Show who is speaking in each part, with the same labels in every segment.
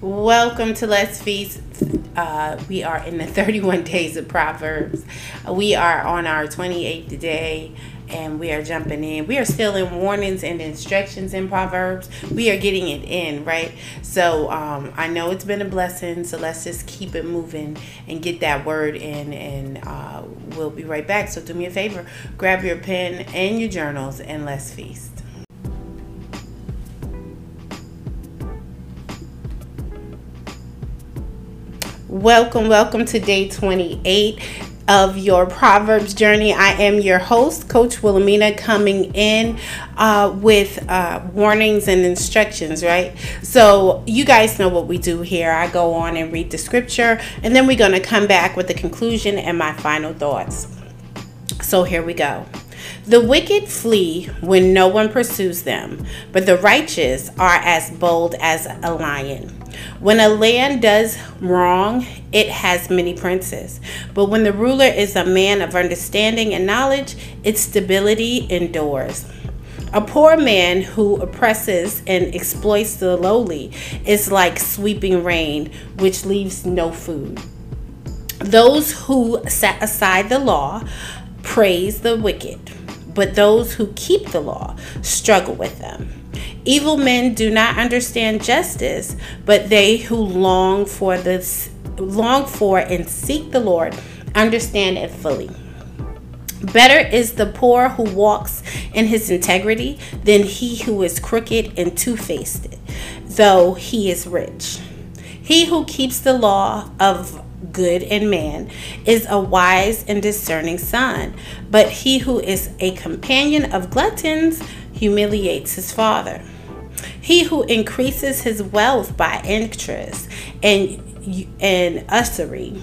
Speaker 1: Welcome to Let's Feast. Uh, we are in the 31 days of Proverbs. We are on our 28th day and we are jumping in. We are still in warnings and instructions in Proverbs. We are getting it in, right? So um, I know it's been a blessing. So let's just keep it moving and get that word in. And uh, we'll be right back. So do me a favor grab your pen and your journals and let's feast. Welcome, welcome to day 28 of your Proverbs journey. I am your host, Coach Wilhelmina, coming in uh, with uh, warnings and instructions, right? So, you guys know what we do here. I go on and read the scripture, and then we're going to come back with the conclusion and my final thoughts. So, here we go. The wicked flee when no one pursues them, but the righteous are as bold as a lion. When a land does wrong, it has many princes. But when the ruler is a man of understanding and knowledge, its stability endures. A poor man who oppresses and exploits the lowly is like sweeping rain, which leaves no food. Those who set aside the law praise the wicked, but those who keep the law struggle with them. Evil men do not understand justice, but they who long for this long for and seek the Lord understand it fully. Better is the poor who walks in his integrity than he who is crooked and two faced, though he is rich. He who keeps the law of good and man is a wise and discerning son, but he who is a companion of gluttons humiliates his father. He who increases his wealth by interest and, and usury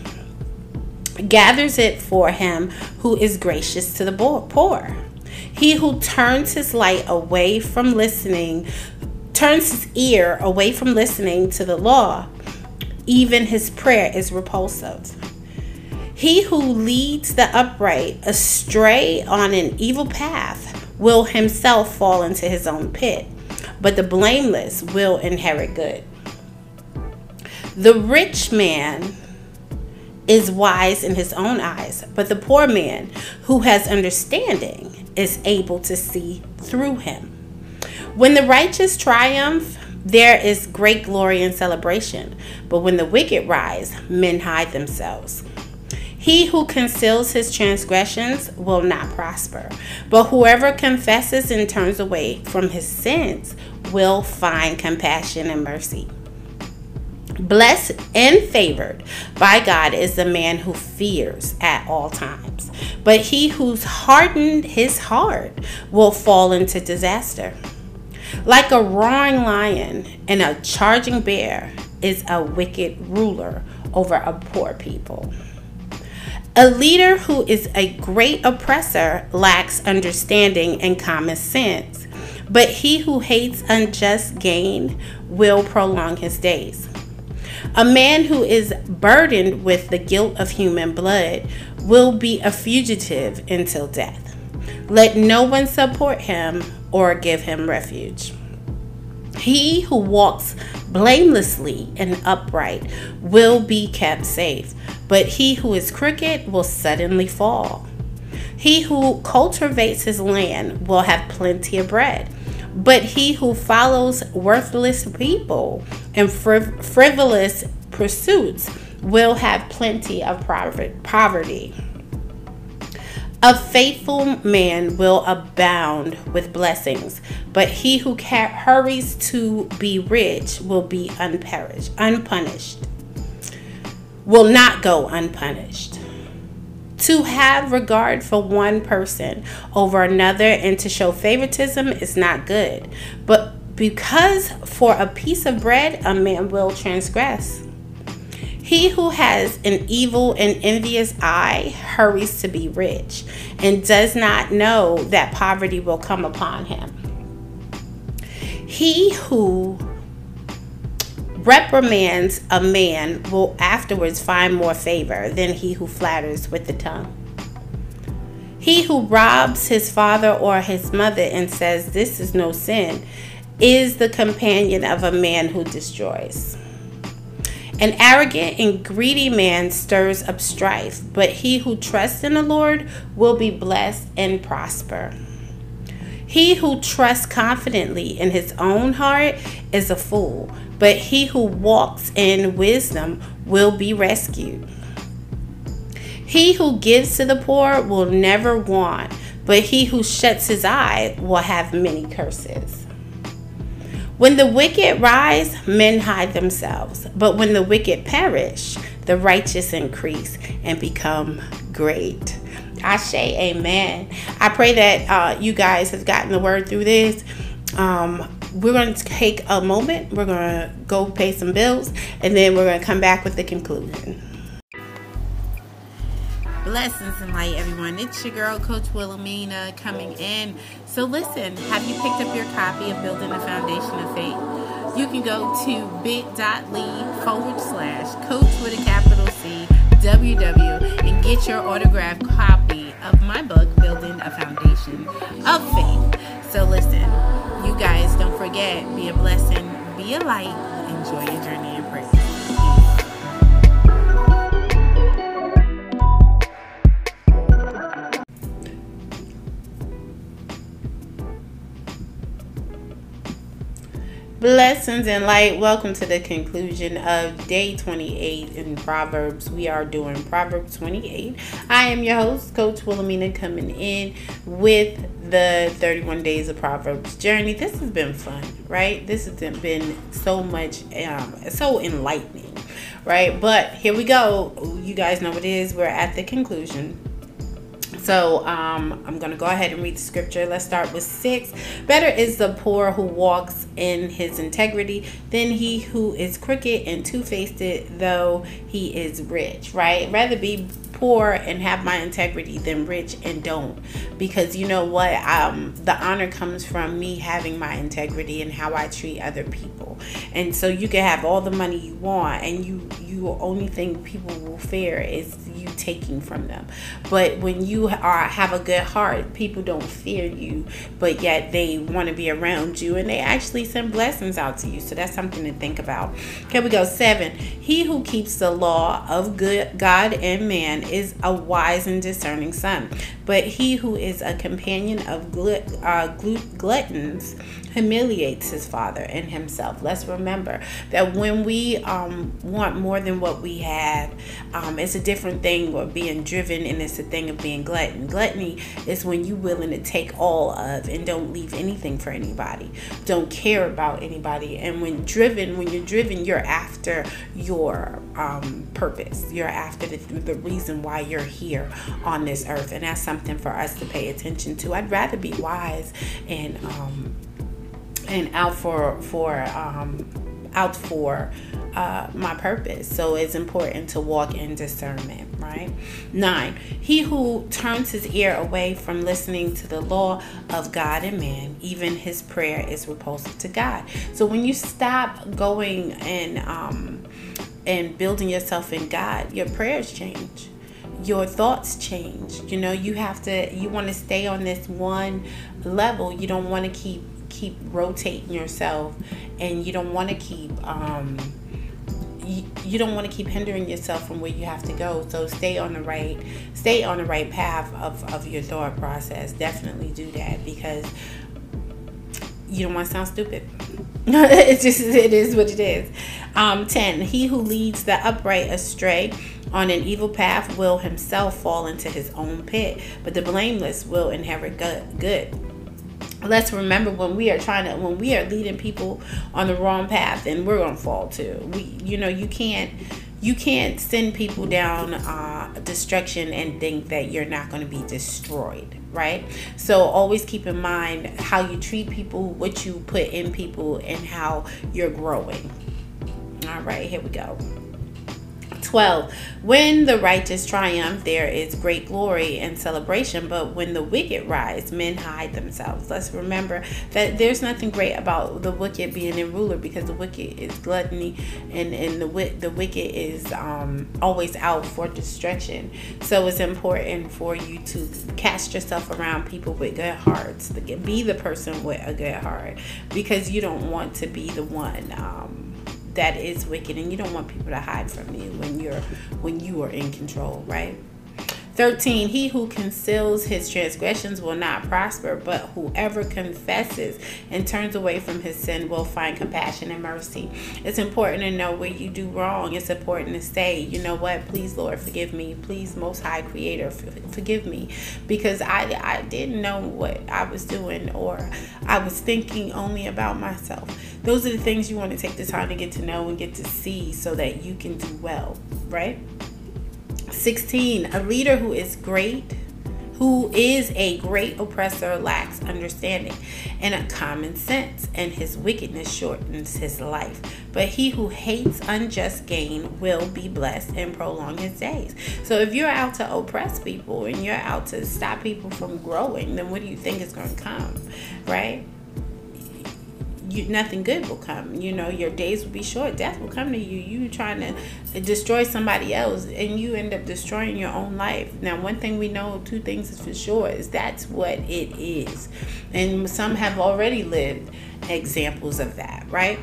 Speaker 1: gathers it for him who is gracious to the poor. He who turns his light away from listening, turns his ear away from listening to the law, even his prayer is repulsive. He who leads the upright astray on an evil path will himself fall into his own pit but the blameless will inherit good. The rich man is wise in his own eyes, but the poor man who has understanding is able to see through him. When the righteous triumph, there is great glory and celebration, but when the wicked rise, men hide themselves. He who conceals his transgressions will not prosper, but whoever confesses and turns away from his sins will find compassion and mercy. Blessed and favored by God is the man who fears at all times, but he who's hardened his heart will fall into disaster. Like a roaring lion and a charging bear is a wicked ruler over a poor people. A leader who is a great oppressor lacks understanding and common sense, but he who hates unjust gain will prolong his days. A man who is burdened with the guilt of human blood will be a fugitive until death. Let no one support him or give him refuge. He who walks blamelessly and upright will be kept safe, but he who is crooked will suddenly fall. He who cultivates his land will have plenty of bread, but he who follows worthless people and friv- frivolous pursuits will have plenty of poverty. A faithful man will abound with blessings, but he who hurries to be rich will be unperished, unpunished. Will not go unpunished. To have regard for one person over another and to show favoritism is not good, but because for a piece of bread a man will transgress. He who has an evil and envious eye hurries to be rich and does not know that poverty will come upon him. He who reprimands a man will afterwards find more favor than he who flatters with the tongue. He who robs his father or his mother and says, This is no sin, is the companion of a man who destroys. An arrogant and greedy man stirs up strife, but he who trusts in the Lord will be blessed and prosper. He who trusts confidently in his own heart is a fool, but he who walks in wisdom will be rescued. He who gives to the poor will never want, but he who shuts his eye will have many curses. When the wicked rise, men hide themselves, but when the wicked perish, the righteous increase and become great. I say amen. I pray that uh, you guys have gotten the word through this. Um, we're going to take a moment. We're going to go pay some bills, and then we're going to come back with the conclusion. Blessings and light, everyone. It's your girl, Coach Wilhelmina, coming in. So, listen, have you picked up your copy of Building a Foundation of Faith? You can go to bit.ly forward slash coach with a capital C WW and get your autographed copy of my book, Building a Foundation of Faith. So, listen, you guys don't forget, be a blessing, be a light, enjoy your journey. Blessings and light. Welcome to the conclusion of day 28 in Proverbs. We are doing Proverbs 28. I am your host, Coach Wilhelmina, coming in with the 31 Days of Proverbs journey. This has been fun, right? This has been so much, um, so enlightening, right? But here we go. You guys know what it is. We're at the conclusion so um, I'm going to go ahead and read the scripture. Let's start with six. Better is the poor who walks in his integrity than he who is crooked and two faced, though he is rich, right? Rather be poor and have my integrity than rich and don't because you know what um, the honor comes from me having my integrity and how i treat other people and so you can have all the money you want and you you only thing people will fear is you taking from them but when you are have a good heart. People don't fear you but yet they want to be around you and they actually send blessings out to you. So that's something to think about. Here we go seven. He who keeps the law of good god and man is a wise and discerning son, but he who is a companion of glut, uh, gluttons humiliates his father and himself. Let's remember that when we um, want more than what we have, um, it's a different thing of being driven and it's a thing of being glutton. Gluttony is when you're willing to take all of and don't leave anything for anybody, don't care about anybody. And when driven, when you're driven, you're after your um, purpose, you're after the, the reason why you're here on this earth. And that's something for us to pay attention to. I'd rather be wise and um, and out for for um, out for uh, my purpose. So it's important to walk in discernment, right? Nine, he who turns his ear away from listening to the law of God and man, even his prayer is repulsive to God. So when you stop going and um, and building yourself in God, your prayers change your thoughts change. You know you have to you want to stay on this one level. You don't want to keep keep rotating yourself and you don't want to keep um, you, you don't want to keep hindering yourself from where you have to go. So stay on the right stay on the right path of, of your thought process. Definitely do that because you don't want to sound stupid. It's just it is what it is. Um, 10 he who leads the upright astray on an evil path will himself fall into his own pit but the blameless will inherit good. Let's remember when we are trying to when we are leading people on the wrong path and we're gonna fall too. We you know you can't you can't send people down uh, destruction and think that you're not going to be destroyed right? So always keep in mind how you treat people what you put in people and how you're growing. All right here we go 12. When the righteous triumph, there is great glory and celebration, but when the wicked rise, men hide themselves. Let's remember that there's nothing great about the wicked being in ruler because the wicked is gluttony and, and the, the wicked is um, always out for destruction. So it's important for you to cast yourself around people with good hearts. Be the person with a good heart because you don't want to be the one. Um, that is wicked and you don't want people to hide from you when you're when you are in control right 13 He who conceals his transgressions will not prosper, but whoever confesses and turns away from his sin will find compassion and mercy. It's important to know where you do wrong. It's important to say, you know what, please, Lord, forgive me. Please, Most High Creator, forgive me. Because I, I didn't know what I was doing or I was thinking only about myself. Those are the things you want to take the time to get to know and get to see so that you can do well, right? 16. A leader who is great, who is a great oppressor, lacks understanding and a common sense, and his wickedness shortens his life. But he who hates unjust gain will be blessed and prolong his days. So if you're out to oppress people and you're out to stop people from growing, then what do you think is going to come? Right? You, nothing good will come. You know, your days will be short. Death will come to you. You trying to destroy somebody else, and you end up destroying your own life. Now, one thing we know, two things is for sure, is that's what it is, and some have already lived examples of that, right?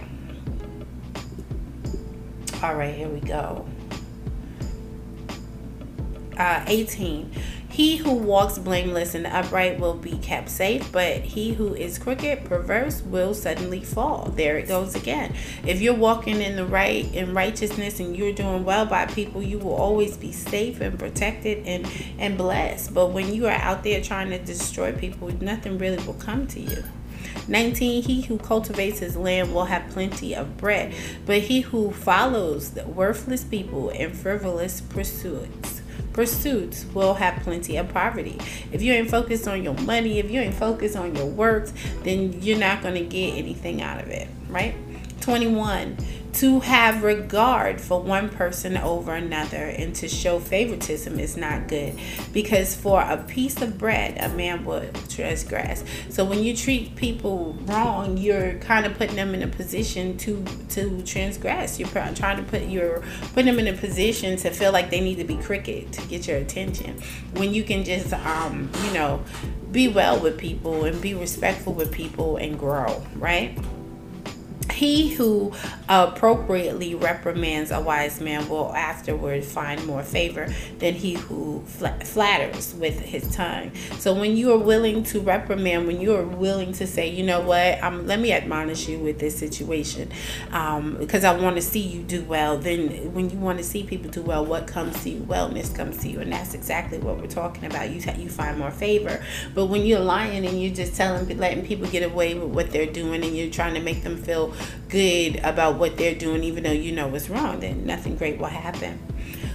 Speaker 1: All right, here we go. Uh, 18 he who walks blameless and upright will be kept safe, but he who is crooked, perverse, will suddenly fall. There it goes again. If you're walking in the right in righteousness and you're doing well by people, you will always be safe and protected and and blessed. But when you are out there trying to destroy people, nothing really will come to you. 19 He who cultivates his land will have plenty of bread, but he who follows the worthless people and frivolous pursuits pursuits will have plenty of poverty. If you ain't focused on your money, if you ain't focused on your works, then you're not going to get anything out of it, right? 21 to have regard for one person over another and to show favoritism is not good. Because for a piece of bread a man would transgress. So when you treat people wrong you're kind of putting them in a position to to transgress. You're trying to put you're putting them in a position to feel like they need to be crooked to get your attention. When you can just um you know be well with people and be respectful with people and grow right he who appropriately reprimands a wise man will afterward find more favor than he who flatters with his tongue. So when you are willing to reprimand, when you are willing to say, you know what, um, let me admonish you with this situation, um, because I want to see you do well. Then when you want to see people do well, what comes to you? Wellness comes to you, and that's exactly what we're talking about. You you find more favor. But when you're lying and you're just telling, letting people get away with what they're doing, and you're trying to make them feel good about what they're doing, even though you know it's wrong, then nothing great will happen.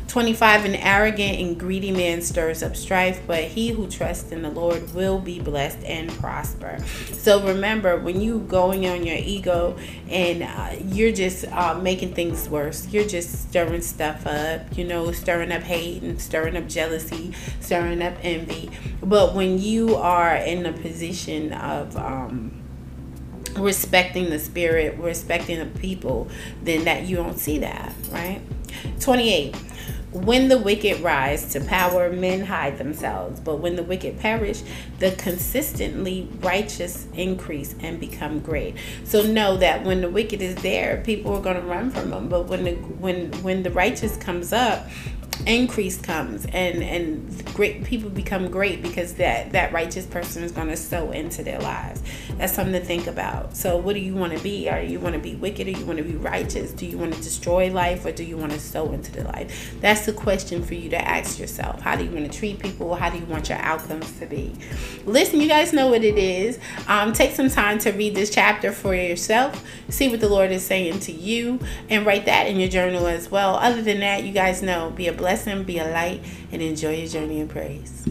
Speaker 1: 25 An arrogant and greedy man stirs up strife, but he who trusts in the Lord will be blessed and prosper. So remember, when you going on your ego and uh, you're just uh, making things worse, you're just stirring stuff up, you know, stirring up hate and stirring up jealousy, stirring up envy. But when you are in a position of, um, respecting the spirit, respecting the people, then that you don't see that, right? 28. When the wicked rise to power, men hide themselves. But when the wicked perish, the consistently righteous increase and become great. So know that when the wicked is there, people are going to run from them. But when the when when the righteous comes up, increase comes and and great people become great because that that righteous person is going to sow into their lives. That's something to think about. So what do you want to be? Are you want to be wicked? Or you want to be righteous? Do you want to destroy life or do you want to sow into the life? That's the question for you to ask yourself. How do you want to treat people? How do you want your outcomes to be? Listen you guys know what it is. Um, take some time to read this chapter for yourself. See what the lord is saying to you and write that in your journal as well. Other than that you guys know be a blessing, be a light, and enjoy your journey in praise.